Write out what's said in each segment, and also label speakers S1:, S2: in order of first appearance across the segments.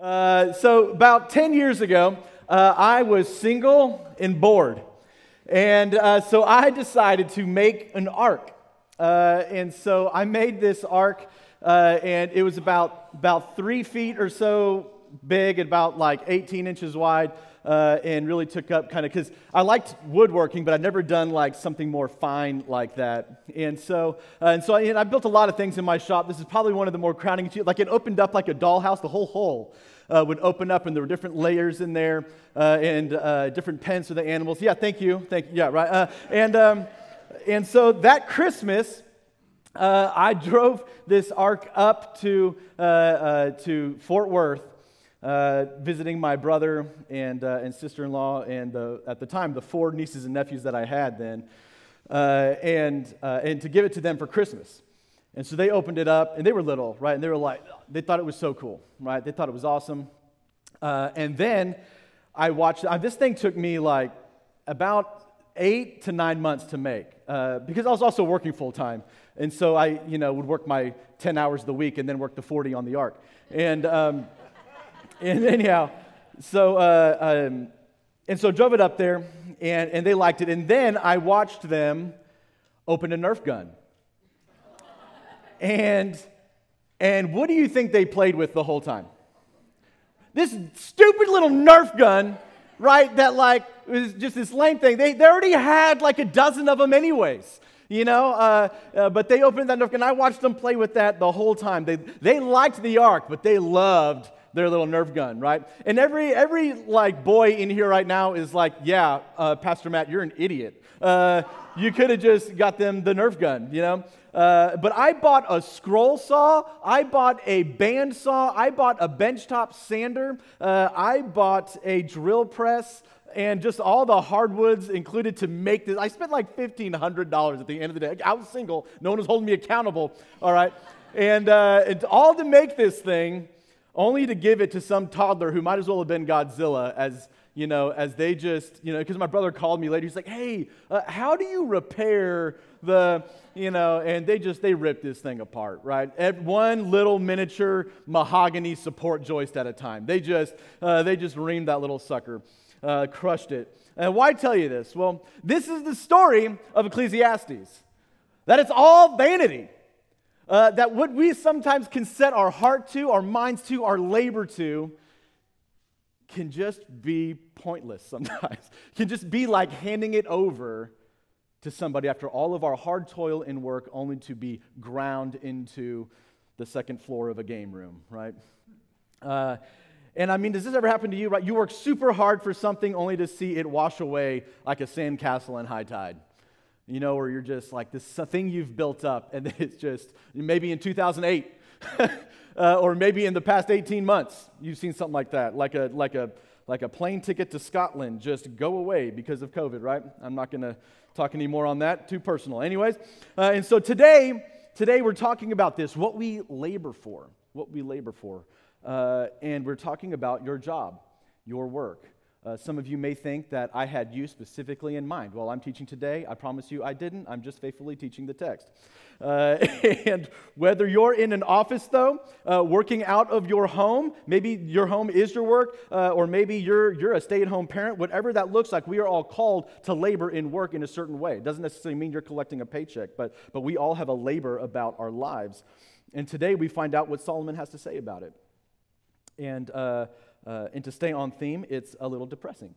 S1: Uh, so, about 10 years ago, uh, I was single and bored. And uh, so I decided to make an ark. Uh, and so I made this ark, uh, and it was about, about three feet or so big, about like 18 inches wide uh, and really took up kind of because I liked woodworking, but I'd never done like something more fine like that. And so, uh, and so I, and I built a lot of things in my shop. This is probably one of the more crowning. Like it opened up like a dollhouse. The whole hole uh, would open up, and there were different layers in there uh, and uh, different pens for the animals. Yeah, thank you, thank you. Yeah, right. Uh, and um, and so that Christmas. I drove this ark up to, to Fort Worth uh, visiting my brother and, uh, and sister in law, and the, at the time, the four nieces and nephews that I had then, uh, and, uh, and to give it to them for Christmas. And so they opened it up, and they were little, right? And they were like, they thought it was so cool, right? They thought it was awesome. Uh, and then I watched, uh, this thing took me like about eight to nine months to make because I was also working full time. And so I, you know, would work my 10 hours the week and then work the 40 on the ark. And, um, and anyhow, so uh, um, and so drove it up there, and, and they liked it. And then I watched them open a Nerf gun. And and what do you think they played with the whole time? This stupid little Nerf gun, right? That like was just this lame thing. They, they already had like a dozen of them anyways you know. Uh, uh, but they opened that Nerf gun. I watched them play with that the whole time. They, they liked the ark, but they loved their little Nerf gun, right? And every, every like boy in here right now is like, yeah, uh, Pastor Matt, you're an idiot. Uh, you could have just got them the Nerf gun, you know? Uh, but I bought a scroll saw, I bought a band saw, I bought a benchtop sander, uh, I bought a drill press, and just all the hardwoods included to make this. I spent like $1,500 at the end of the day. I was single, no one was holding me accountable, all right? And, uh, and all to make this thing only to give it to some toddler who might as well have been Godzilla as, you know, as they just, you know, because my brother called me later. He's like, hey, uh, how do you repair the, you know, and they just, they ripped this thing apart, right? At one little miniature mahogany support joist at a time. They just, uh, they just reamed that little sucker, uh, crushed it. And why tell you this? Well, this is the story of Ecclesiastes. That it's all vanity uh, that what we sometimes can set our heart to, our minds to, our labor to, can just be pointless sometimes. can just be like handing it over to somebody after all of our hard toil and work, only to be ground into the second floor of a game room, right? Uh, and I mean, does this ever happen to you, right? You work super hard for something only to see it wash away like a sandcastle in high tide you know, where you're just like this thing you've built up, and it's just maybe in 2008, uh, or maybe in the past 18 months, you've seen something like that, like a like a like a plane ticket to Scotland just go away because of COVID, right? I'm not going to talk any more on that, too personal. Anyways, uh, and so today, today we're talking about this, what we labor for, what we labor for, uh, and we're talking about your job, your work. Uh, some of you may think that I had you specifically in mind. Well, I'm teaching today. I promise you I didn't. I'm just faithfully teaching the text. Uh, and whether you're in an office, though, uh, working out of your home, maybe your home is your work, uh, or maybe you're, you're a stay at home parent, whatever that looks like, we are all called to labor in work in a certain way. It doesn't necessarily mean you're collecting a paycheck, but, but we all have a labor about our lives. And today we find out what Solomon has to say about it. And uh, and to stay on theme, it's a little depressing.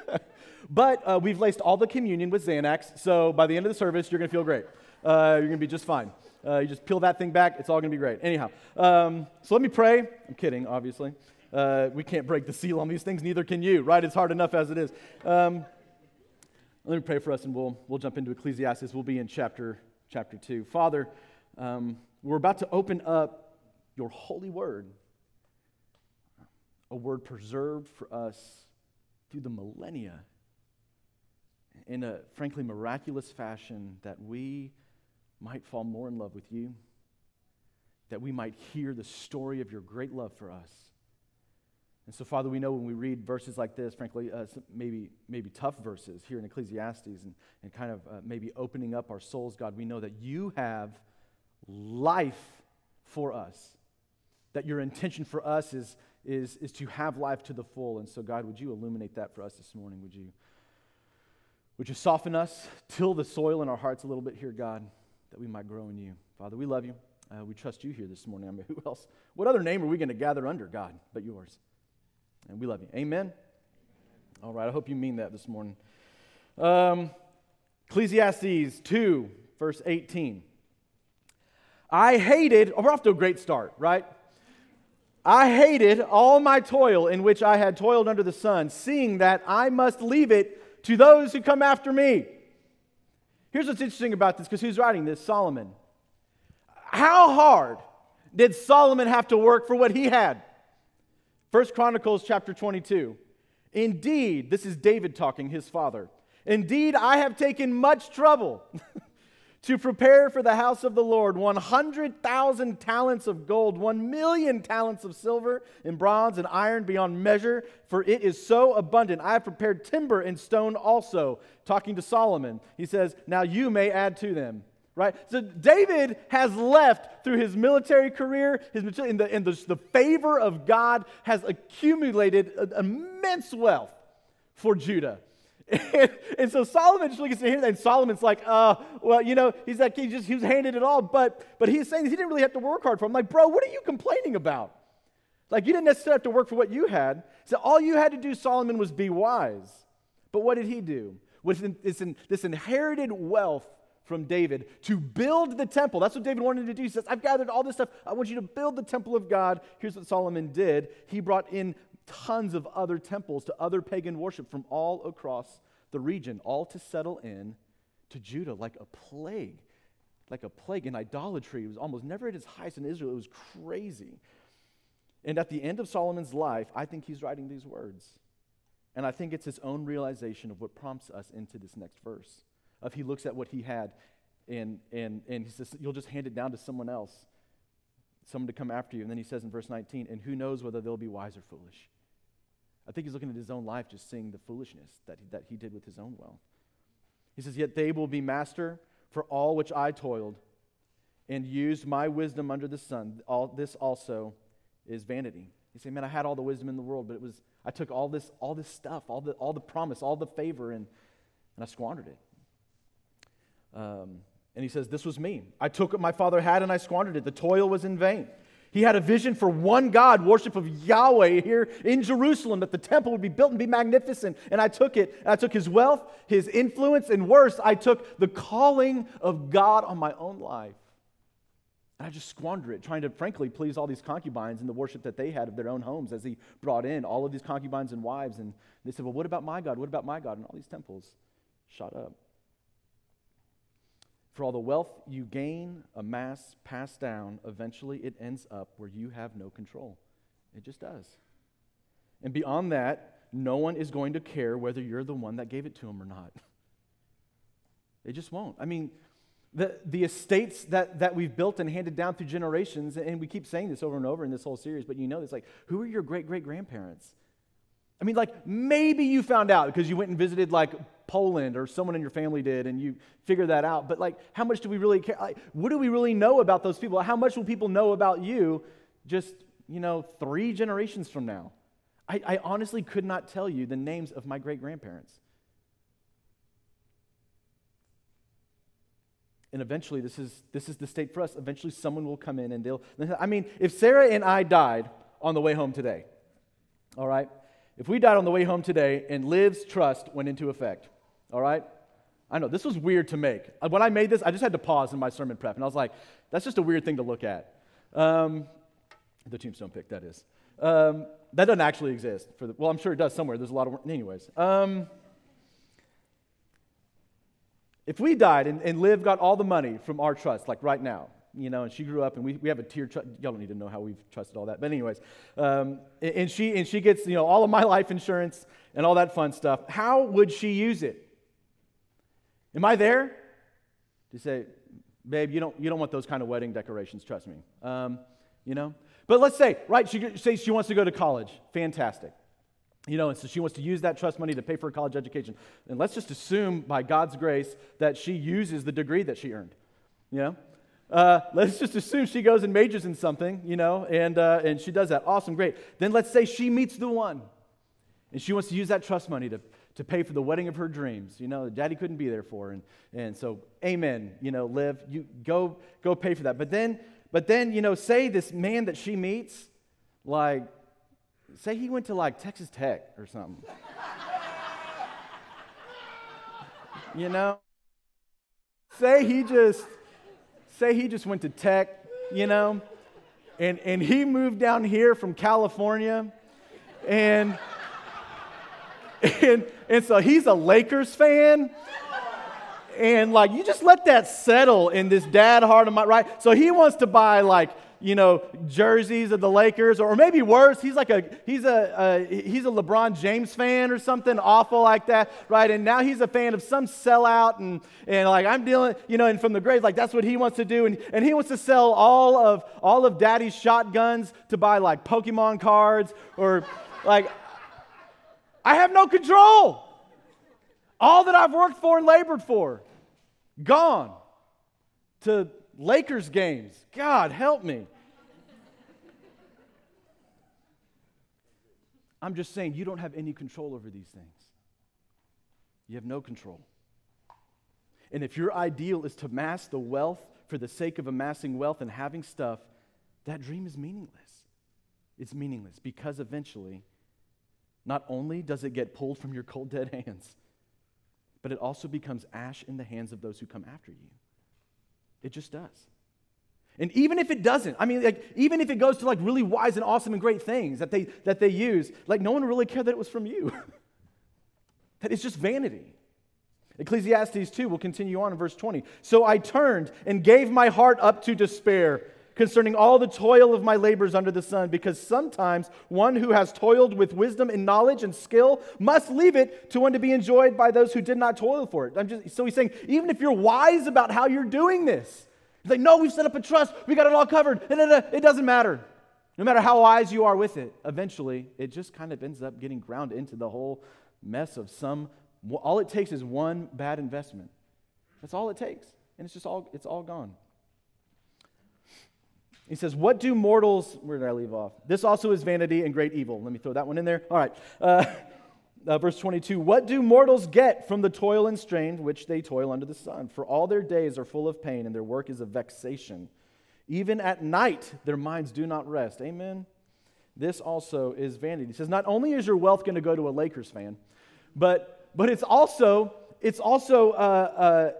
S1: but uh, we've laced all the communion with Xanax, so by the end of the service, you're going to feel great. Uh, you're going to be just fine. Uh, you just peel that thing back, it's all going to be great. Anyhow, um, so let me pray. I'm kidding, obviously. Uh, we can't break the seal on these things, neither can you, right? It's hard enough as it is. Um, let me pray for us, and we'll, we'll jump into Ecclesiastes. We'll be in chapter, chapter 2. Father, um, we're about to open up your holy word a word preserved for us through the millennia in a frankly miraculous fashion that we might fall more in love with you, that we might hear the story of your great love for us. And so, Father, we know when we read verses like this, frankly, uh, maybe, maybe tough verses here in Ecclesiastes and, and kind of uh, maybe opening up our souls, God, we know that you have life for us, that your intention for us is, is, is to have life to the full. And so, God, would you illuminate that for us this morning? Would you, would you soften us, till the soil in our hearts a little bit here, God, that we might grow in you? Father, we love you. Uh, we trust you here this morning. I mean, who else? What other name are we going to gather under, God, but yours? And we love you. Amen. All right, I hope you mean that this morning. Um, Ecclesiastes 2, verse 18. I hated, oh, we're off to a great start, right? I hated all my toil in which I had toiled under the sun, seeing that I must leave it to those who come after me. Here's what's interesting about this, because who's writing this? Solomon. How hard did Solomon have to work for what he had? First Chronicles chapter 22. Indeed, this is David talking, his father. Indeed, I have taken much trouble to prepare for the house of the Lord 100,000 talents of gold, 1 million talents of silver and bronze and iron beyond measure, for it is so abundant. I have prepared timber and stone also. Talking to Solomon, he says, Now you may add to them right? So David has left through his military career, his in the, in the, the favor of God has accumulated immense wealth for Judah. And, and, so Solomon just looks at hear that, and Solomon's like, uh, well, you know, he's like, he just he was handed it all, but but he's saying he didn't really have to work hard for. I'm like, bro, what are you complaining about? Like, you didn't necessarily have to work for what you had. So all you had to do, Solomon, was be wise. But what did he do? With this, this inherited wealth from David to build the temple. That's what David wanted to do. He says, I've gathered all this stuff. I want you to build the temple of God. Here's what Solomon did he brought in tons of other temples to other pagan worship from all across the region, all to settle in to Judah like a plague. Like a plague in idolatry. It was almost never at its highest in Israel. It was crazy. And at the end of Solomon's life, I think he's writing these words. And I think it's his own realization of what prompts us into this next verse of he looks at what he had and, and, and he says, You'll just hand it down to someone else, someone to come after you. And then he says in verse 19, And who knows whether they'll be wise or foolish? I think he's looking at his own life, just seeing the foolishness that he, that he did with his own wealth. He says, Yet they will be master for all which I toiled and used my wisdom under the sun. All this also is vanity. You say, Man, I had all the wisdom in the world, but it was I took all this, all this stuff, all the, all the promise, all the favor, and, and I squandered it. Um, and he says, This was me. I took what my father had and I squandered it. The toil was in vain. He had a vision for one God, worship of Yahweh here in Jerusalem, that the temple would be built and be magnificent. And I took it. I took his wealth, his influence, and worse, I took the calling of God on my own life. And I just squandered it, trying to, frankly, please all these concubines and the worship that they had of their own homes as he brought in all of these concubines and wives. And they said, Well, what about my God? What about my God? And all these temples shot up. For all the wealth you gain, amass, pass down, eventually it ends up where you have no control. It just does. And beyond that, no one is going to care whether you're the one that gave it to them or not. They just won't. I mean, the, the estates that, that we've built and handed down through generations, and we keep saying this over and over in this whole series, but you know this like, who are your great great grandparents? I mean, like, maybe you found out because you went and visited, like, Poland or someone in your family did and you figured that out. But, like, how much do we really care? Like, what do we really know about those people? How much will people know about you just, you know, three generations from now? I, I honestly could not tell you the names of my great grandparents. And eventually, this is, this is the state for us. Eventually, someone will come in and they'll. I mean, if Sarah and I died on the way home today, all right, if we died on the way home today and Liv's trust went into effect, all right? I know this was weird to make. Uh, when I made this, I just had to pause in my sermon prep, and I was like, that's just a weird thing to look at. Um, the tombstone pick, that is. Um, that doesn't actually exist. For the, well, I'm sure it does somewhere. There's a lot of, anyways. Um, if we died and, and Liv got all the money from our trust, like right now, you know, and she grew up, and we, we have a tier. Tr- Y'all don't need to know how we've trusted all that, but anyways, um, and, and she and she gets you know all of my life insurance and all that fun stuff. How would she use it? Am I there to say, babe, you don't you don't want those kind of wedding decorations? Trust me, um, you know. But let's say, right? She say she wants to go to college. Fantastic. You know, and so she wants to use that trust money to pay for a college education. And let's just assume, by God's grace, that she uses the degree that she earned. You know? Uh, let's just assume she goes and majors in something, you know, and, uh, and she does that. Awesome, great. Then let's say she meets the one, and she wants to use that trust money to, to pay for the wedding of her dreams. You know, daddy couldn't be there for her. And, and so, amen, you know, Liv, you go, go pay for that. But then, but then, you know, say this man that she meets, like, say he went to like Texas Tech or something. you know? Say he just say he just went to tech, you know, and, and he moved down here from California, and, and, and so he's a Lakers fan. And like, you just let that settle in this dad heart of mine, right? So he wants to buy like you know, jerseys of the Lakers, or maybe worse, he's like a he's a, a, he's a LeBron James fan or something awful like that, right? And now he's a fan of some sellout, and and like I'm dealing, you know, and from the grave, like that's what he wants to do, and and he wants to sell all of all of Daddy's shotguns to buy like Pokemon cards or like I have no control. All that I've worked for and labored for, gone to Lakers games. God, help me. I'm just saying, you don't have any control over these things. You have no control. And if your ideal is to amass the wealth for the sake of amassing wealth and having stuff, that dream is meaningless. It's meaningless because eventually, not only does it get pulled from your cold, dead hands, but it also becomes ash in the hands of those who come after you. It just does. And even if it doesn't, I mean, like, even if it goes to like really wise and awesome and great things that they, that they use, like, no one really cared that it was from you. that it's just vanity. Ecclesiastes 2 will continue on in verse 20. So I turned and gave my heart up to despair concerning all the toil of my labors under the sun, because sometimes one who has toiled with wisdom and knowledge and skill must leave it to one to be enjoyed by those who did not toil for it. Just, so he's saying, even if you're wise about how you're doing this, he's like, no, we've set up a trust, we got it all covered, it doesn't matter. No matter how wise you are with it, eventually it just kind of ends up getting ground into the whole mess of some. All it takes is one bad investment. That's all it takes, and it's just all it's all gone. He says, What do mortals, where did I leave off? This also is vanity and great evil. Let me throw that one in there. All right. Uh, uh, verse 22 What do mortals get from the toil and strain which they toil under the sun? For all their days are full of pain, and their work is a vexation. Even at night, their minds do not rest. Amen. This also is vanity. He says, Not only is your wealth going to go to a Lakers fan, but, but it's also, it's also uh, uh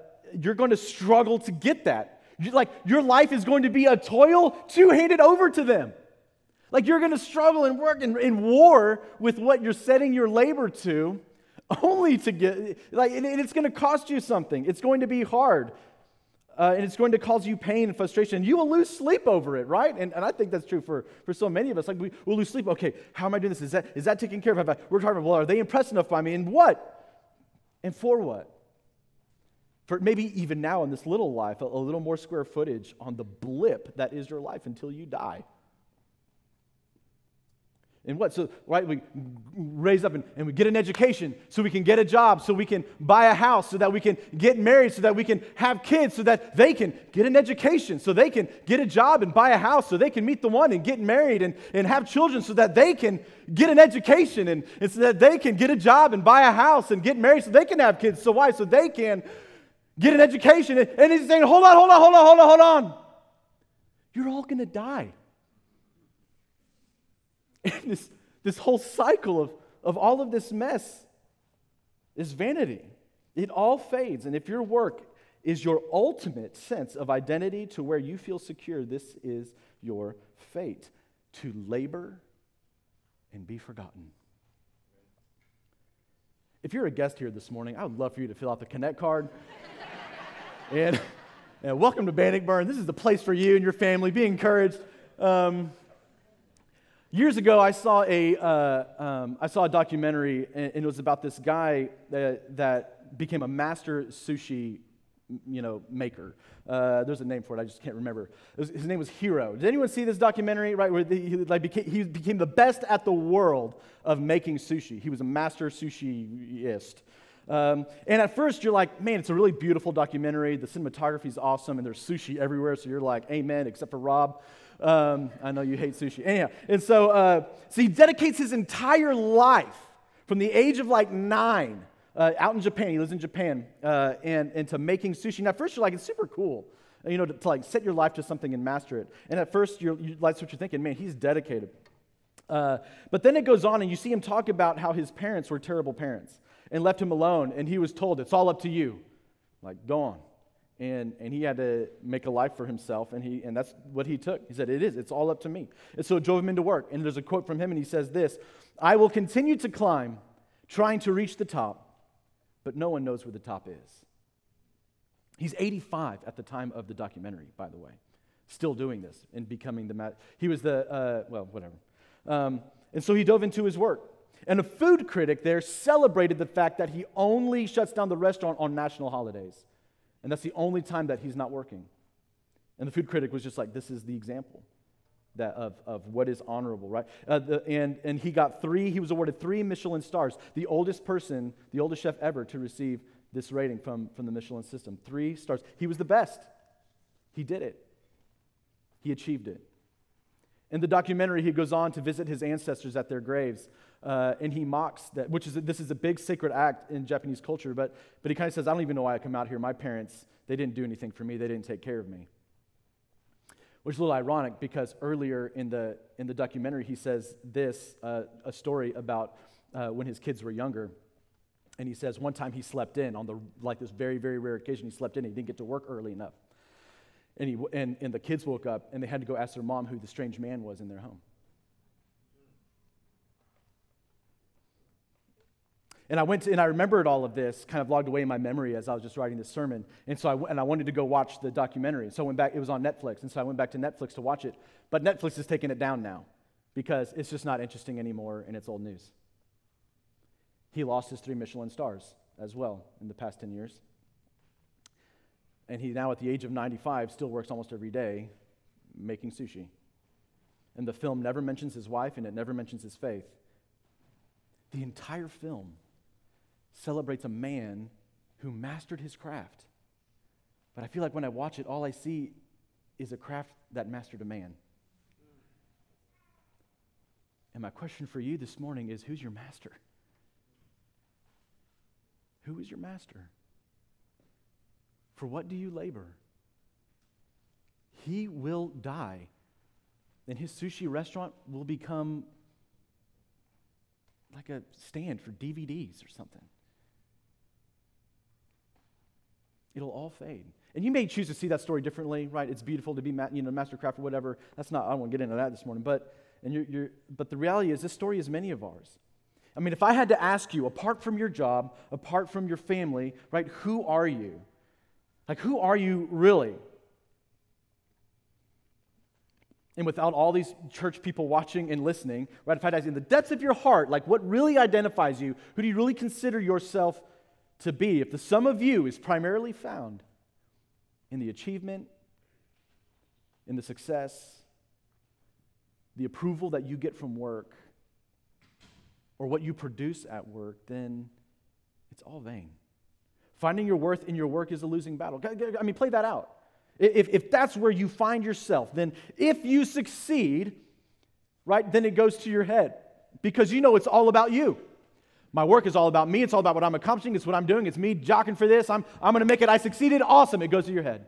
S1: you're going to struggle to get that like your life is going to be a toil to hand it over to them. Like you're going to struggle and work in, in war with what you're setting your labor to, only to get, like, and it's going to cost you something. It's going to be hard. Uh, and it's going to cause you pain and frustration. And You will lose sleep over it, right? And, and I think that's true for, for so many of us. Like, we, will lose sleep. Okay, how am I doing this? Is that, is that taken care of? Have I worked hard? Well, are they impressed enough by me? And what? And for what? Maybe even now in this little life, a, a little more square footage on the blip that is your life until you die. And what? So, right, we raise up and, and, we get an education so we can get a job, so we can buy a house, so that we can get married, so that we can have kids, so that they can get an education, so they can get a job and buy a house, so they can meet the one and get married and, and have children, so that they can get an education and, and so that they can get a job and buy a house and get married, so they can have kids. So, why? So they can get an education. And he's saying, hold on, hold on, hold on, hold on, hold on. You're all going to die. And this, this whole cycle of, of all of this mess is vanity. It all fades. And if your work is your ultimate sense of identity to where you feel secure, this is your fate to labor and be forgotten. If you're a guest here this morning, I would love for you to fill out the Connect card. And, and welcome to Bannockburn. This is the place for you and your family. Be encouraged. Um, years ago, I saw a, uh, um, I saw a documentary, and, it was about this guy that, that became a master sushi you know, maker. Uh, there's a name for it. I just can't remember. Was, his name was Hiro. Did anyone see this documentary? Right, where he, like, became, he became the best at the world of making sushi. He was a master sushiist. Um, and at first, you're like, man, it's a really beautiful documentary. The cinematography is awesome, and there's sushi everywhere. So you're like, amen, except for Rob. Um, I know you hate sushi. Anyhow, and so, uh, so he dedicates his entire life from the age of like nine uh, out in Japan. He lives in Japan uh, and, and to making sushi. Now, at first, you're like, it's super cool, you know, to, to like set your life to something and master it. And at first, you're, you, that's what you're thinking, man, he's dedicated. Uh, but then it goes on, and you see him talk about how his parents were terrible parents and left him alone, and he was told, it's all up to you. Like, go on and, and he had to make a life for himself, and, he, and that's what he took. He said, It is, it's all up to me. And so it drove him into work. And there's a quote from him, and he says this I will continue to climb, trying to reach the top, but no one knows where the top is. He's 85 at the time of the documentary, by the way, still doing this and becoming the, he was the, uh, well, whatever. Um, and so he dove into his work. And a food critic there celebrated the fact that he only shuts down the restaurant on national holidays. And that's the only time that he's not working. And the food critic was just like, this is the example that of, of what is honorable, right? Uh, the, and, and he got three, he was awarded three Michelin stars, the oldest person, the oldest chef ever to receive this rating from, from the Michelin system. Three stars. He was the best. He did it, he achieved it. In the documentary, he goes on to visit his ancestors at their graves. Uh, and he mocks that, which is this is a big sacred act in Japanese culture. But but he kind of says, I don't even know why I come out here. My parents, they didn't do anything for me. They didn't take care of me. Which is a little ironic because earlier in the in the documentary, he says this uh, a story about uh, when his kids were younger. And he says one time he slept in on the like this very very rare occasion he slept in. He didn't get to work early enough. And, he, and, and the kids woke up and they had to go ask their mom who the strange man was in their home. And I went to, and I remembered all of this, kind of logged away in my memory as I was just writing this sermon. And so I, and I wanted to go watch the documentary. So I went back, it was on Netflix. And so I went back to Netflix to watch it. But Netflix has taken it down now because it's just not interesting anymore and it's old news. He lost his three Michelin stars as well in the past 10 years. And he now, at the age of 95, still works almost every day making sushi. And the film never mentions his wife and it never mentions his faith. The entire film celebrates a man who mastered his craft. But I feel like when I watch it, all I see is a craft that mastered a man. And my question for you this morning is who's your master? Who is your master? For what do you labor? He will die, and his sushi restaurant will become like a stand for DVDs or something. It'll all fade. And you may choose to see that story differently, right? It's beautiful to be, you know, mastercraft or whatever. That's not, I don't want to get into that this morning. But, and you're, you're, but the reality is, this story is many of ours. I mean, if I had to ask you, apart from your job, apart from your family, right, who are you? Like, who are you really? And without all these church people watching and listening, right, if I ask in the depths of your heart, like, what really identifies you? Who do you really consider yourself to be if the sum of you is primarily found in the achievement, in the success, the approval that you get from work, or what you produce at work, then it's all vain. Finding your worth in your work is a losing battle. I mean, play that out. If, if that's where you find yourself, then if you succeed, right, then it goes to your head because you know it's all about you. My work is all about me. It's all about what I'm accomplishing. It's what I'm doing. It's me jockeying for this. I'm, I'm going to make it. I succeeded. Awesome. It goes to your head.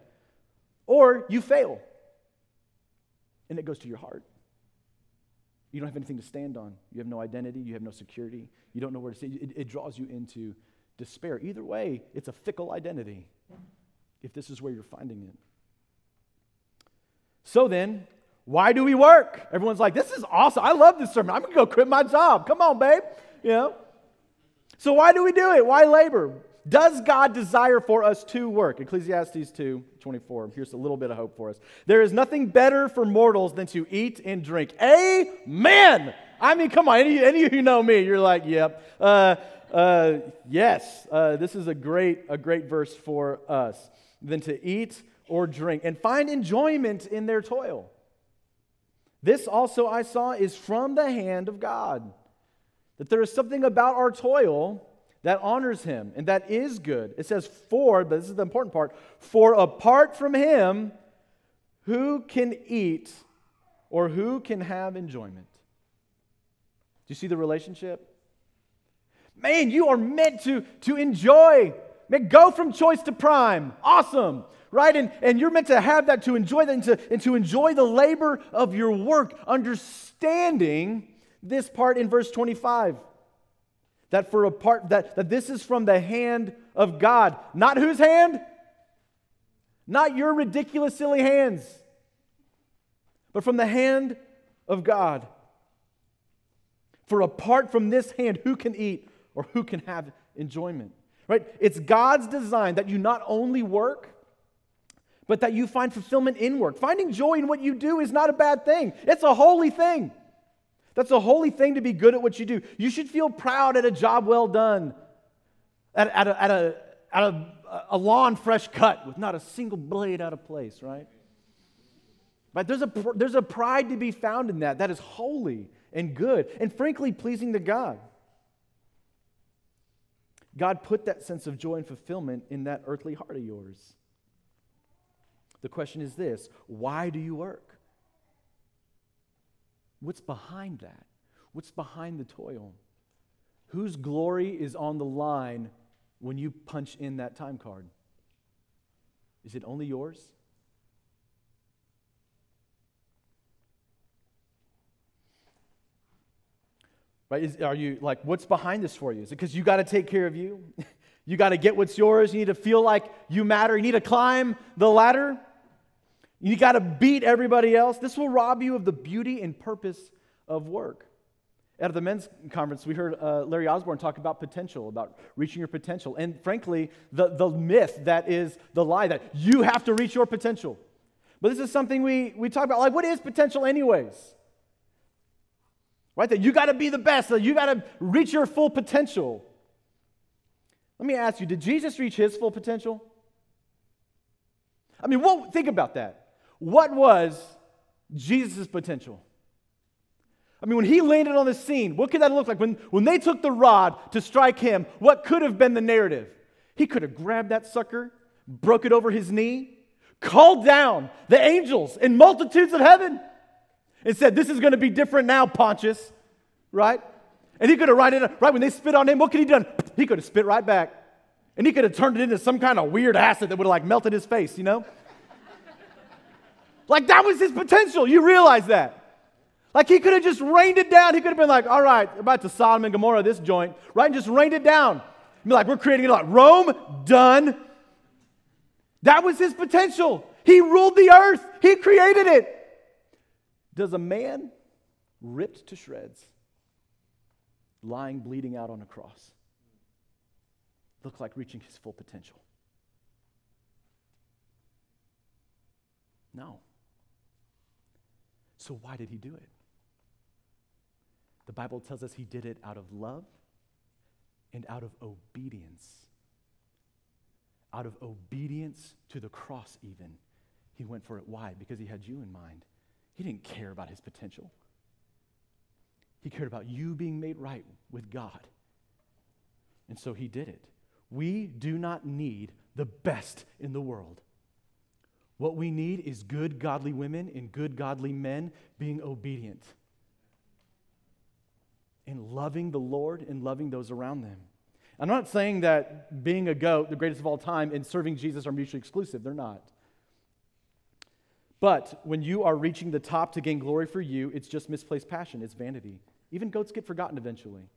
S1: Or you fail, and it goes to your heart. You don't have anything to stand on. You have no identity. You have no security. You don't know where to stay. It, it draws you into despair. Either way, it's a fickle identity if this is where you're finding it. So then, why do we work? Everyone's like, this is awesome. I love this sermon. I'm going to go quit my job. Come on, babe. You know? So why do we do it? Why labor? Does God desire for us to work? Ecclesiastes 2 24. Here's a little bit of hope for us. There is nothing better for mortals than to eat and drink. Amen. I mean, come on. Any, any of you know me, you're like, yep. Uh, uh, yes, uh, this is a great, a great verse for us. Than to eat or drink and find enjoyment in their toil. This also I saw is from the hand of God that there is something about our toil that honors him and that is good. It says, for, but this is the important part, for apart from him, who can eat or who can have enjoyment? Do you see the relationship? Man, you are meant to, to enjoy. Man, go from choice to prime. Awesome. Right? And, and you're meant to have that to enjoy that and to, and to enjoy the labor of your work, understanding this part in verse 25 that for a part that, that this is from the hand of God. Not whose hand? Not your ridiculous, silly hands, but from the hand of God. For apart from this hand, who can eat or who can have enjoyment? Right? It's God's design that you not only work, but that you find fulfillment in work. Finding joy in what you do is not a bad thing, it's a holy thing. That's a holy thing to be good at what you do. You should feel proud at a job well done, at, at, a, at, a, at a, a lawn fresh cut with not a single blade out of place, right? But there's a, there's a pride to be found in that that is holy and good and frankly pleasing to God. God put that sense of joy and fulfillment in that earthly heart of yours. The question is this why do you work? What's behind that? What's behind the toil? Whose glory is on the line when you punch in that time card? Is it only yours? Right? Is, are you like, what's behind this for you? Is it because you got to take care of you? you got to get what's yours? You need to feel like you matter? You need to climb the ladder? You got to beat everybody else. This will rob you of the beauty and purpose of work. At the men's conference, we heard uh, Larry Osborne talk about potential, about reaching your potential. And frankly, the, the myth that is the lie that you have to reach your potential. But this is something we, we talk about. Like, what is potential, anyways? Right? That you got to be the best, that you got to reach your full potential. Let me ask you did Jesus reach his full potential? I mean, what, think about that. What was Jesus' potential? I mean, when he landed on the scene, what could that look like? When, when they took the rod to strike him, what could have been the narrative? He could have grabbed that sucker, broke it over his knee, called down the angels in multitudes of heaven, and said, This is going to be different now, Pontius, right? And he could have right, in, right when they spit on him, what could he done? He could have spit right back. And he could have turned it into some kind of weird acid that would have like melted his face, you know? Like that was his potential. You realize that. Like he could have just rained it down. He could have been like, all right, about to Sodom and Gomorrah, this joint, right? And just rained it down. Be like, we're creating a lot. Rome, done. That was his potential. He ruled the earth, he created it. Does a man ripped to shreds, lying bleeding out on a cross, look like reaching his full potential? No. So, why did he do it? The Bible tells us he did it out of love and out of obedience. Out of obedience to the cross, even. He went for it. Why? Because he had you in mind. He didn't care about his potential, he cared about you being made right with God. And so he did it. We do not need the best in the world. What we need is good, godly women and good, godly men being obedient and loving the Lord and loving those around them. I'm not saying that being a goat, the greatest of all time, and serving Jesus are mutually exclusive. They're not. But when you are reaching the top to gain glory for you, it's just misplaced passion, it's vanity. Even goats get forgotten eventually.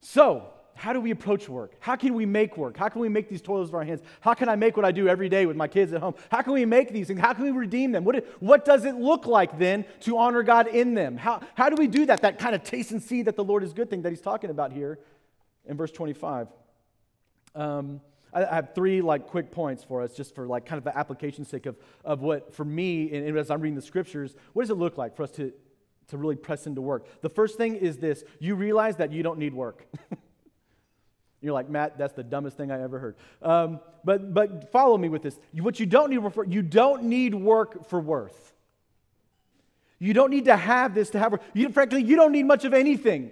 S1: So, how do we approach work? How can we make work? How can we make these toils of our hands? How can I make what I do every day with my kids at home? How can we make these things? How can we redeem them? What, what does it look like then to honor God in them? How, how do we do that? That kind of taste and see that the Lord is good thing that he's talking about here in verse 25. Um, I, I have three like quick points for us, just for like kind of the application sake of, of what, for me, and, and as I'm reading the scriptures, what does it look like for us to, to really press into work? The first thing is this you realize that you don't need work. You're like, Matt, that's the dumbest thing I ever heard. Um, but, but follow me with this. What you don't need you don't need work for worth. You don't need to have this to have work. You, frankly, you don't need much of anything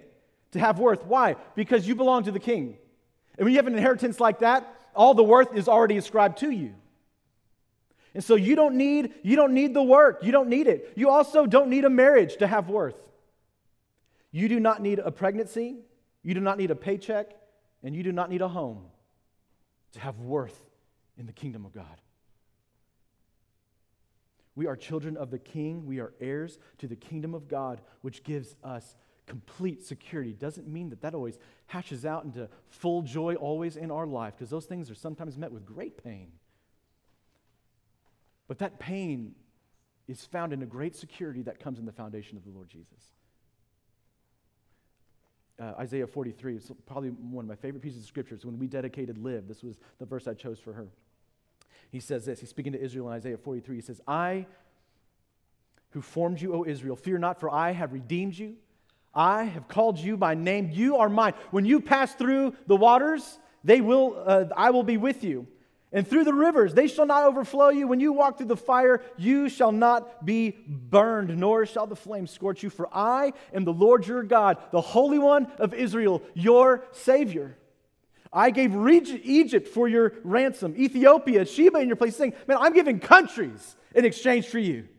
S1: to have worth. Why? Because you belong to the king. And when you have an inheritance like that, all the worth is already ascribed to you. And so you don't need you don't need the work. You don't need it. You also don't need a marriage to have worth. You do not need a pregnancy, you do not need a paycheck, and you do not need a home to have worth in the kingdom of God. We are children of the king. We are heirs to the kingdom of God, which gives us complete security. Doesn't mean that that always hashes out into full joy always in our life, because those things are sometimes met with great pain. But that pain is found in a great security that comes in the foundation of the Lord Jesus. Uh, Isaiah 43 is probably one of my favorite pieces of scripture. scriptures. When we dedicated Liv, this was the verse I chose for her. He says this. He's speaking to Israel in Isaiah 43. He says, I who formed you, O Israel, fear not, for I have redeemed you. I have called you by name. You are mine. When you pass through the waters, they will, uh, I will be with you. And through the rivers, they shall not overflow you. When you walk through the fire, you shall not be burned, nor shall the flame scorch you. For I am the Lord your God, the Holy One of Israel, your Savior. I gave Egypt for your ransom, Ethiopia, Sheba in your place, saying, Man, I'm giving countries in exchange for you.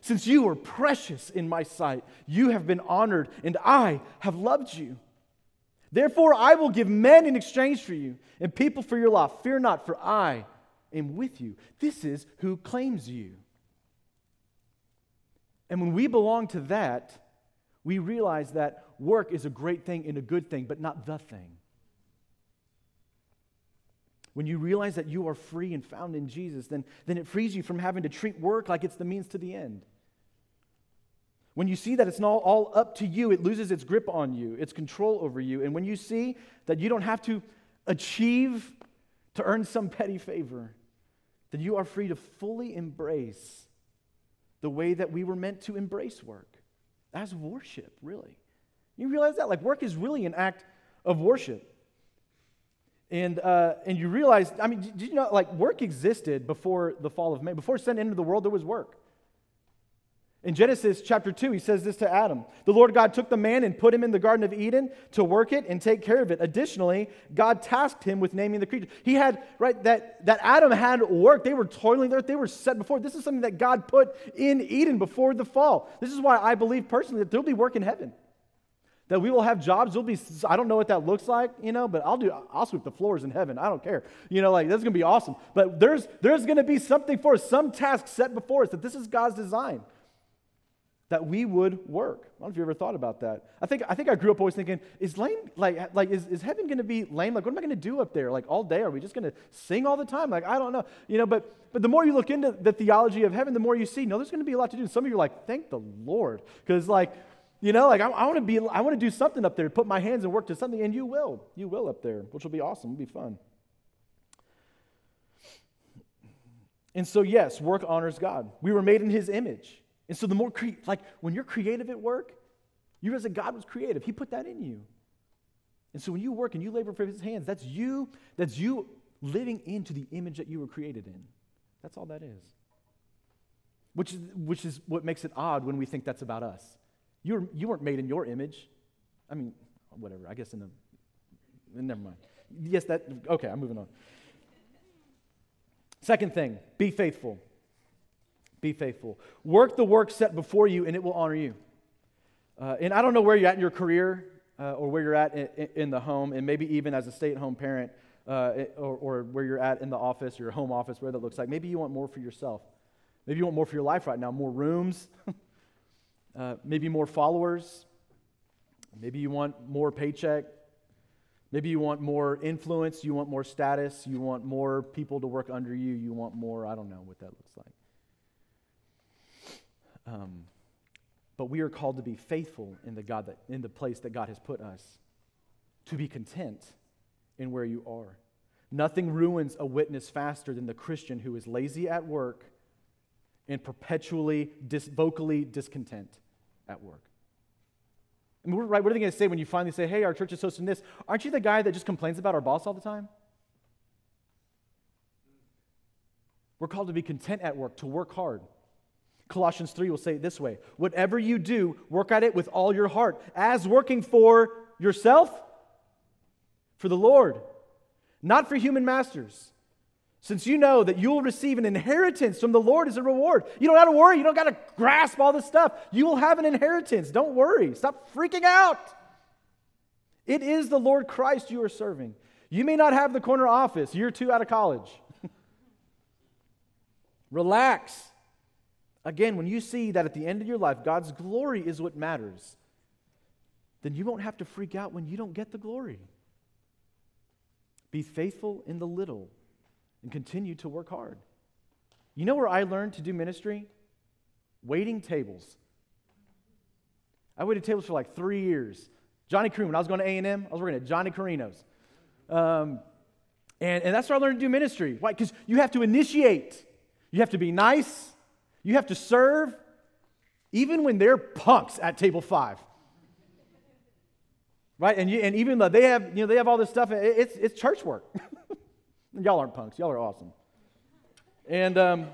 S1: Since you are precious in my sight, you have been honored, and I have loved you. Therefore, I will give men in exchange for you, and people for your life. Fear not, for I am with you. This is who claims you. And when we belong to that, we realize that work is a great thing and a good thing, but not the thing. When you realize that you are free and found in Jesus, then, then it frees you from having to treat work like it's the means to the end. When you see that it's not all up to you, it loses its grip on you, its control over you. And when you see that you don't have to achieve to earn some petty favor, then you are free to fully embrace the way that we were meant to embrace work as worship, really. You realize that? Like, work is really an act of worship. And, uh, and you realize, I mean, did you know, like, work existed before the fall of man. Before sin entered the world, there was work. In Genesis chapter 2, he says this to Adam The Lord God took the man and put him in the Garden of Eden to work it and take care of it. Additionally, God tasked him with naming the creatures. He had, right, that, that Adam had work. They were toiling there, they were set before. This is something that God put in Eden before the fall. This is why I believe personally that there'll be work in heaven. That we will have jobs. There'll be, I don't know what that looks like, you know, but I'll do, I'll sweep the floors in heaven. I don't care. You know, like that's gonna be awesome. But there's, there's gonna be something for us, some task set before us that this is God's design that we would work. I don't know if you ever thought about that. I think, I think I grew up always thinking, is lame, like, like is, is heaven to be lame? Like, what am I to do up there? Like, all day? Are we just to sing all the time? Like, I don't know. You know, but, but the more you look into the theology of heaven, the more you see, no, there's to be a lot to do. And Some of you are like, thank the Lord. Because, like, you know, like, I, I want to be, I want to do something up there, put my hands and work to something, and you will. You will up there, which will be awesome. It'll be fun. And so, yes, work honors God. We were made in his image. And so the more, cre- like when you're creative at work, you realize that God was creative. He put that in you. And so when you work and you labor for his hands, that's you, that's you living into the image that you were created in. That's all that is. Which is, which is what makes it odd when we think that's about us. You, were, you weren't made in your image. I mean, whatever, I guess in the, never mind. Yes, that, okay, I'm moving on. Second thing, be faithful. Be faithful. Work the work set before you, and it will honor you. Uh, and I don't know where you're at in your career uh, or where you're at in, in, the home, and maybe even as a stay at home parent uh, or, or, where you're at in the office, your home office, where that looks like. Maybe you want more for yourself. Maybe you want more for your life right now more rooms, uh, maybe more followers. Maybe you want more paycheck. Maybe you want more influence. You want more status. You want more people to work under you. You want more, I don't know what that looks like. Um, but we are called to be faithful in the, God that, in the place that God has put us, to be content in where you are. Nothing ruins a witness faster than the Christian who is lazy at work and perpetually dis- vocally discontent at work. Right, what are they going to say when you finally say, hey, our church is hosting this? Aren't you the guy that just complains about our boss all the time? We're called to be content at work, to work hard. Colossians 3 will say it this way Whatever you do, work at it with all your heart, as working for yourself? For the Lord, not for human masters. Since you know that you will receive an inheritance from the Lord as a reward. You don't have to worry. You don't got to grasp all this stuff. You will have an inheritance. Don't worry. Stop freaking out. It is the Lord Christ you are serving. You may not have the corner office, year two out of college. Relax. Again, when you see that at the end of your life, God's glory is what matters, then you won't have to freak out when you don't get the glory. Be faithful in the little and continue to work hard. You know where I learned to do ministry? Waiting tables. I waited tables for like three years. Johnny Carino, when I was going to A&M, I was working at Johnny Carino's. Um, and, and that's where I learned to do ministry. Why? Because you have to initiate. You have to be nice. You have to serve, even when they're punks at table five. Right? And, you, and even though they have, you know, they have all this stuff, it's, it's church work. Y'all aren't punks. Y'all are awesome. And, um,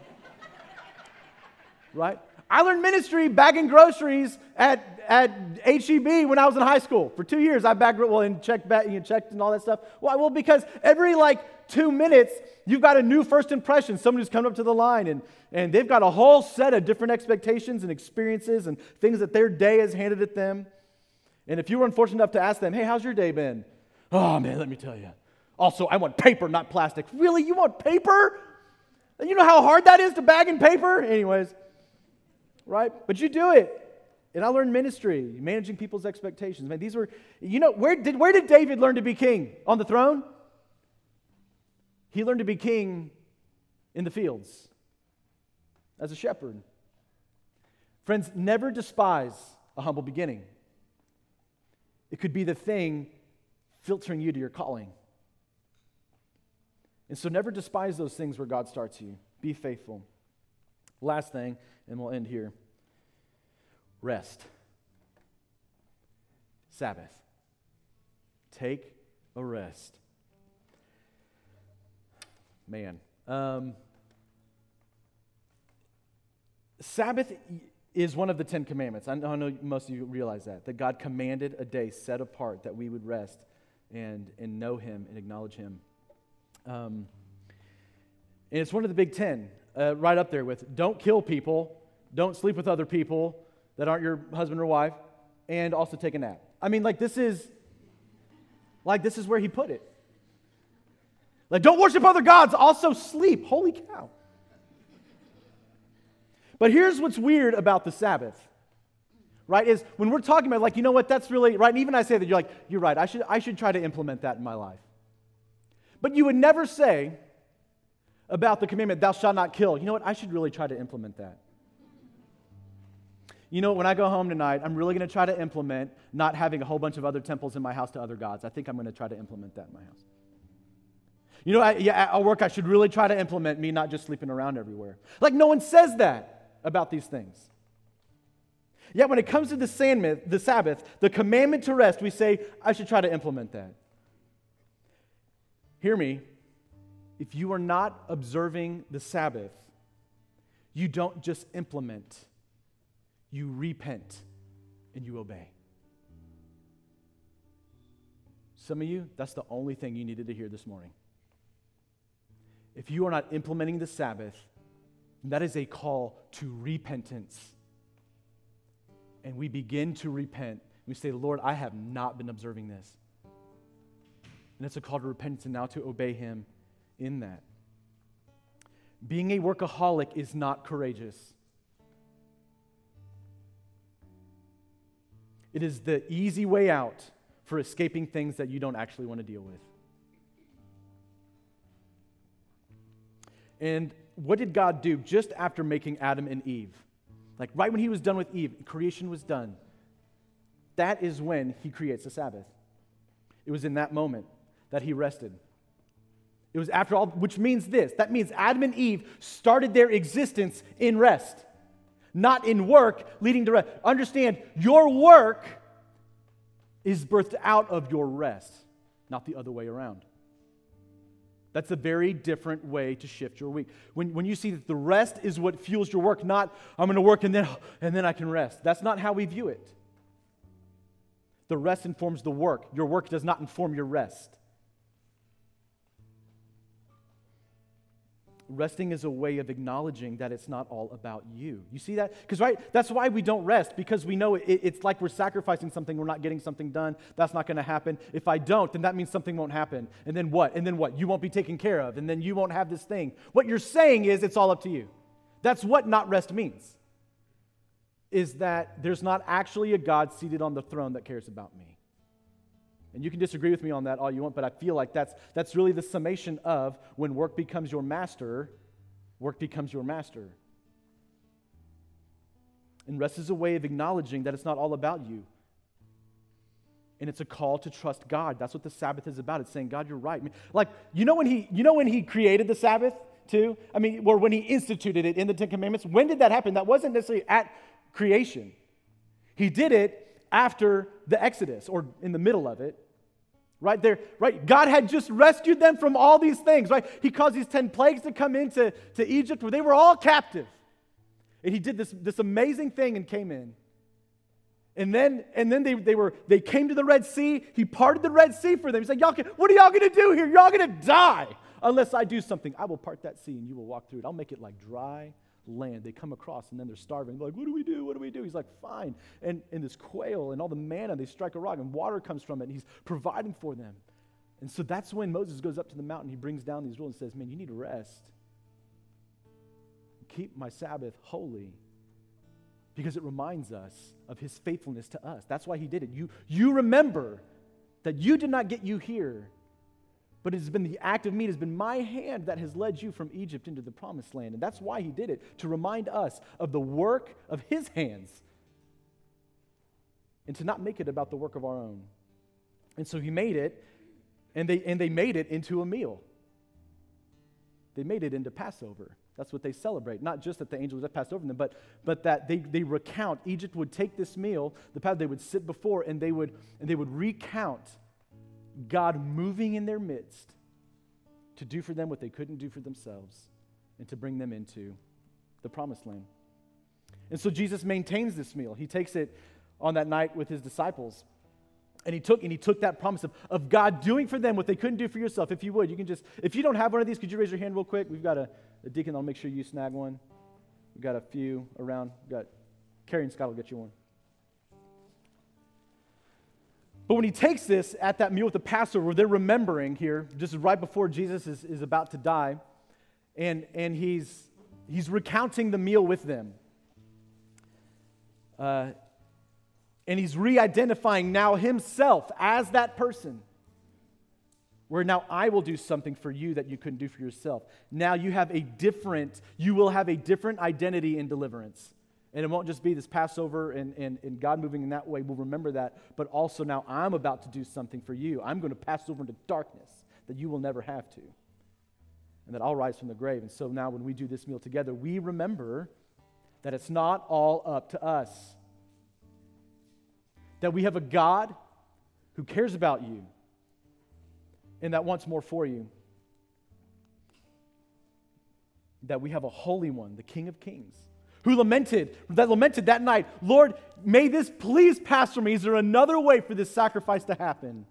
S1: right? I learned ministry bagging groceries at, at HEB when I was in high school. For two years, I bagged, well, and checked, back, checked and all that stuff. Why? Well, because every like two minutes, you've got a new first impression. Somebody's coming up to the line and, and they've got a whole set of different expectations and experiences and things that their day has handed at them. And if you were unfortunate enough to ask them, hey, how's your day been? Oh, man, let me tell you. Also, I want paper, not plastic. Really? You want paper? You know how hard that is to bag in paper? Anyways right? But you do it. And I learned ministry, managing people's expectations. Man, these were, you know, where did, where did David learn to be king? On the throne? He learned to be king in the fields as a shepherd. Friends, never despise a humble beginning. It could be the thing filtering you to your calling. And so never despise those things where God starts you. Be faithful. Last thing, and we'll end here rest. Sabbath. Take a rest. Man. Um, Sabbath is one of the Ten Commandments. I know most of you realize that. That God commanded a day set apart that we would rest and, and know Him and acknowledge Him. Um, and it's one of the big ten uh, right up there with don't kill people, don't sleep with other people that aren't your husband or wife, and also take a nap. I mean, like, this is, like, this is where he put it. Like, don't worship other gods, also sleep. Holy cow. But here's what's weird about the Sabbath, right? Is when we're talking about, like, you know what, that's really, right? And even I say that, you're like, you're right, I should, I should try to implement that in my life. But you would never say, about the commandment, thou shalt not kill. You know what? I should really try to implement that. You know, when I go home tonight, I'm really going to try to implement not having a whole bunch of other temples in my house to other gods. I think I'm going to try to implement that in my house. You know, I, yeah, at work, I should really try to implement me not just sleeping around everywhere. Like, no one says that about these things. Yet, when it comes to the, sandmith, the Sabbath, the commandment to rest, we say, I should try to implement that. Hear me, if you are not observing the Sabbath, you don't just implement, you repent and you obey. Some of you, that's the only thing you needed to hear this morning. If you are not implementing the Sabbath, that is a call to repentance. And we begin to repent. We say, Lord, I have not been observing this. And it's a call to repentance and now to obey Him in that. Being a workaholic is not courageous. It is the easy way out for escaping things that you don't actually want to deal with. And what did God do just after making Adam and Eve? Like right when he was done with Eve, creation was done. That is when he creates the Sabbath. It was in that moment that he rested. It was after all, which means this that means Adam and Eve started their existence in rest, not in work leading to rest. Understand, your work is birthed out of your rest, not the other way around. That's a very different way to shift your week. When, when you see that the rest is what fuels your work, not I'm going to work and then, and then I can rest. That's not how we view it. The rest informs the work. Your work does not inform your rest. Resting is a way of acknowledging that it's not all about you. You see that? Because, right, that's why we don't rest, because we know it, it's like we're sacrificing something, we're not getting something done. That's not going to happen. If I don't, then that means something won't happen. And then what? And then what? You won't be taken care of. And then you won't have this thing. What you're saying is it's all up to you. That's what not rest means, is that there's not actually a God seated on the throne that cares about me. And you can disagree with me on that all you want, but I feel like that's, that's really the summation of when work becomes your master, work becomes your master. And rest is a way of acknowledging that it's not all about you. And it's a call to trust God. That's what the Sabbath is about. It's saying, God, you're right. I mean, like, you know when he, you know when he created the Sabbath too? I mean, or when he instituted it in the Ten Commandments? When did that happen? That wasn't necessarily at creation. He did it after the Exodus or in the middle of it right there right? God had just rescued them from all these things right? He caused these 10 plagues to come into to egypt where they were all captive. And he did this, this amazing thing and came in. And then and then they, they were they came to the red sea. He parted the red sea for them. He said y'all can, what are y'all to do here? Y'all to die unless i do something. I will part that sea and you will walk through it. I'll make it like dry land. They come across and then they're starving. They're like, what do we do? What do we do? He's like, fine. And, and this quail and all the manna, they strike a rock and water comes from it. And he's providing for them. And so that's when Moses goes up to the mountain. He brings down these rules and says, man, you need to rest. Keep my Sabbath holy because it reminds us of his faithfulness to us. That's why he did it. You, you remember that you did not get you here but it has been the act of me, it has been my hand that has led you from Egypt into the promised land. And that's why he did it, to remind us of the work of his hands and to not make it about the work of our own. And so he made it, and they, and they made it into a meal. They made it into Passover. That's what they celebrate. Not just that the angels had passed over them, but, but that they, they recount. Egypt would take this meal, the path they would sit before, and they would, and they would recount God moving in their midst to do for them what they couldn't do for themselves and to bring them into the promised land. And so Jesus maintains this meal. He takes it on that night with his disciples. And he took and he took that promise of, of God doing for them what they couldn't do for yourself. If you would, you can just, if you don't have one of these, could you raise your hand real quick? We've got a, a deacon, I'll make sure you snag one. We've got a few around. We've got Carrie and Scott will get you one. But when he takes this at that meal with the Passover, they're remembering here, just right before Jesus is, is about to die, and, and he's, he's recounting the meal with them. Uh, and he's re identifying now himself as that person. Where now I will do something for you that you couldn't do for yourself. Now you have a different, you will have a different identity in deliverance. And it won't just be this Passover and, and, and God moving in that way. We'll remember that. But also now I'm about to do something for you. I'm going to pass over into darkness that you will never have to. And that I'll rise from the grave. And so now when we do this meal together, we remember that it's not all up to us. That we have a God who cares about you and that wants more for you. That we have a holy one, the King of Kings who lamented, that lamented that night, Lord, may this please pass from me. Is there another way for this sacrifice to happen?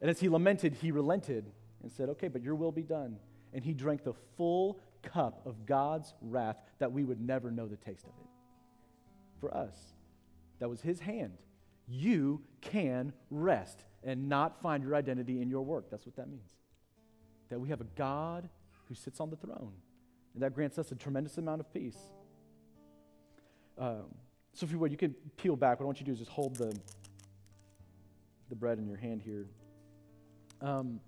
S1: And as he lamented, he relented and said, Okay, but your will be done. And he drank the full cup of God's wrath that we would never know the taste of it. For us, that was his hand. You can rest and not find your identity in your work. That's what that means. That we have a God who sits on the throne and that grants us a tremendous amount of peace. Um, so, if you would, you can peel back. What I want you to do is just hold the, the bread in your hand here. Um,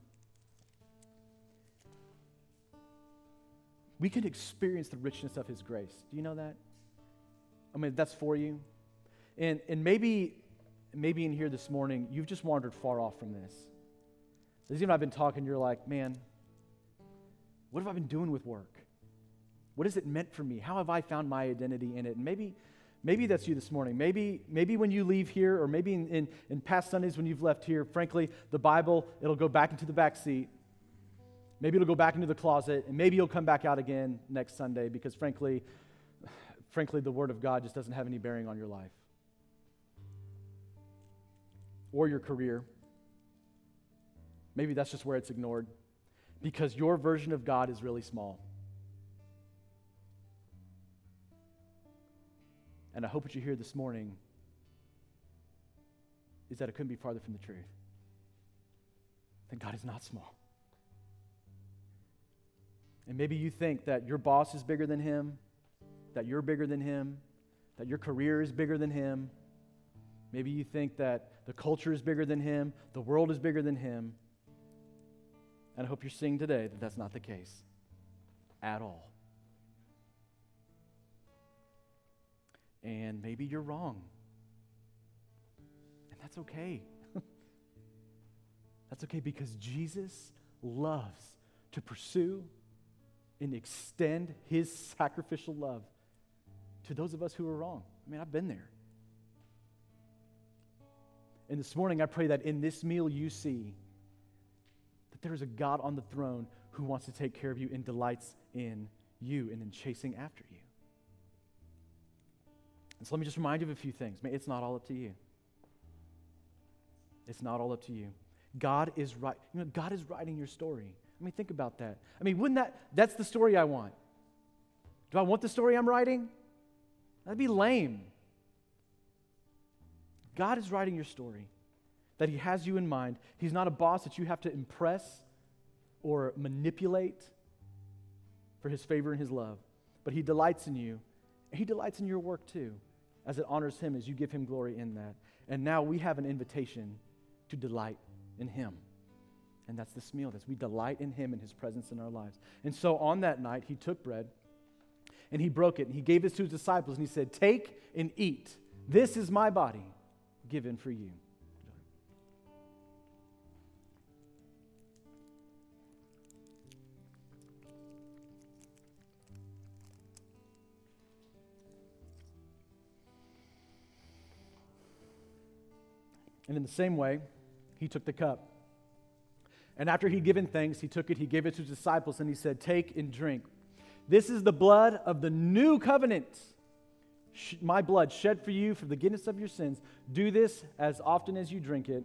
S1: we can experience the richness of His grace. Do you know that? I mean, that's for you. And, and maybe, maybe in here this morning, you've just wandered far off from this. As even I've been talking, you're like, man, what have I been doing with work? What has it meant for me? How have I found my identity in it? And maybe, maybe that's you this morning. Maybe, maybe when you leave here, or maybe in, in, in past Sundays when you've left here, frankly, the Bible, it'll go back into the back seat. Maybe it'll go back into the closet, and maybe you'll come back out again next Sunday because, frankly, frankly, the Word of God just doesn't have any bearing on your life. or your career. Maybe that's just where it's ignored because your version of God is really small. And I hope what you hear this morning is that it couldn't be farther from the truth. That God is not small. And maybe you think that your boss is bigger than him, that you're bigger than him, that your career is bigger than him. Maybe you think that the culture is bigger than him, the world is bigger than him. And I hope you're seeing today that that's not the case at all. And maybe you're wrong. And that's okay. that's okay because Jesus loves to pursue and extend his sacrificial love to those of us who are wrong. I mean, I've been there. And this morning, I pray that in this meal you see that there is a God on the throne who wants to take care of you and delights in you and in chasing after you. And so let me just remind you of a few things. It's not all up to you. It's not all up to you. God is right. You know, God is writing your story. I mean, think about that. I mean, wouldn't that, that's the story I want. Do I want the story I'm writing? That'd be lame. God is writing your story, that He has you in mind. He's not a boss that you have to impress or manipulate for His favor and His love, but He delights in you. He delights in your work too, as it honors Him, as you give Him glory in that. And now we have an invitation to delight in Him. And that's this meal, that we delight in Him and His presence in our lives. And so on that night, He took bread and he broke it and he gave it to his disciples and he said, Take and eat. This is my body given for you. And in the same way, he took the cup. And after he'd given thanks, he took it, he gave it to his disciples, and he said, Take and drink. This is the blood of the new covenant. My blood shed for you for the forgiveness of your sins. Do this as often as you drink it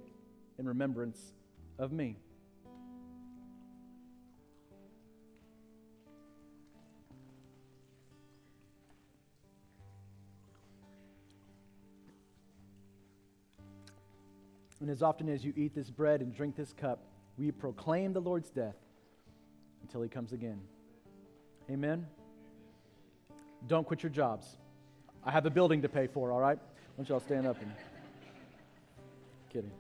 S1: in remembrance of me. And as often as you eat this bread and drink this cup, we proclaim the Lord's death until he comes again. Amen? Don't quit your jobs. I have a building to pay for, all right? Why don't y'all stand up and. Kidding.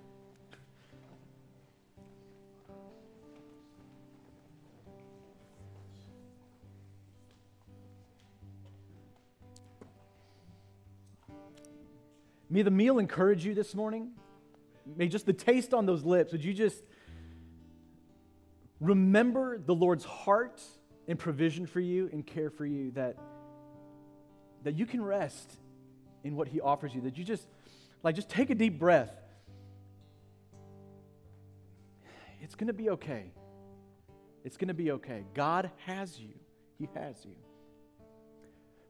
S1: May the meal encourage you this morning. May just the taste on those lips, would you just remember the Lord's heart and provision for you and care for you that, that you can rest in what He offers you, that you just, like, just take a deep breath. It's going to be okay. It's going to be okay. God has you, He has you.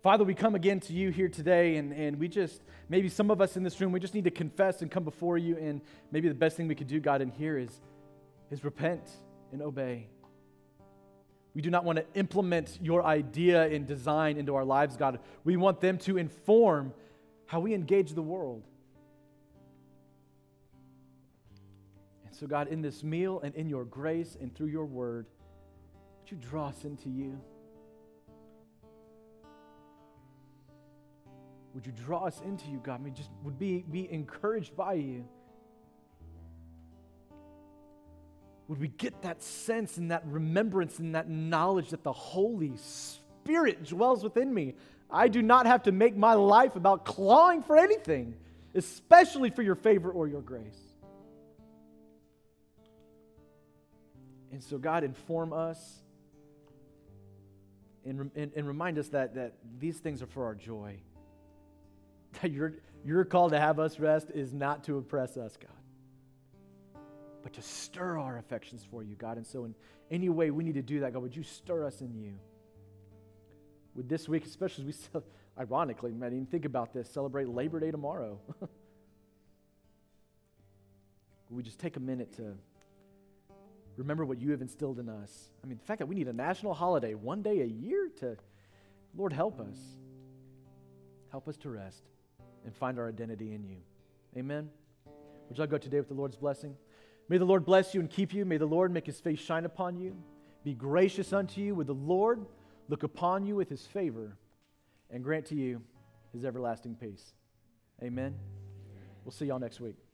S1: Father, we come again to you here today, and, and we just, maybe some of us in this room, we just need to confess and come before you. And maybe the best thing we could do, God, in here is, is repent and obey. We do not want to implement your idea and design into our lives, God. We want them to inform how we engage the world. And so, God, in this meal and in your grace and through your word, would you draw us into you? Would you draw us into you, God? We just would be, be encouraged by you. would we get that sense and that remembrance and that knowledge that the Holy Spirit dwells within me? I do not have to make my life about clawing for anything, especially for your favor or your grace. And so, God, inform us and, and, and remind us that, that these things are for our joy. Your, your call to have us rest is not to oppress us, God but to stir our affections for you, God. And so, in any way we need to do that, God, would you stir us in you? With this week, especially as we, ironically, man, even think about this, celebrate Labor Day tomorrow. we just take a minute to remember what you have instilled in us. I mean, the fact that we need a national holiday one day a year to, Lord, help us. Help us to rest and find our identity in you. Amen. Would y'all go today with the Lord's blessing? May the Lord bless you and keep you. May the Lord make his face shine upon you, be gracious unto you. With the Lord look upon you with his favor and grant to you his everlasting peace. Amen. We'll see y'all next week.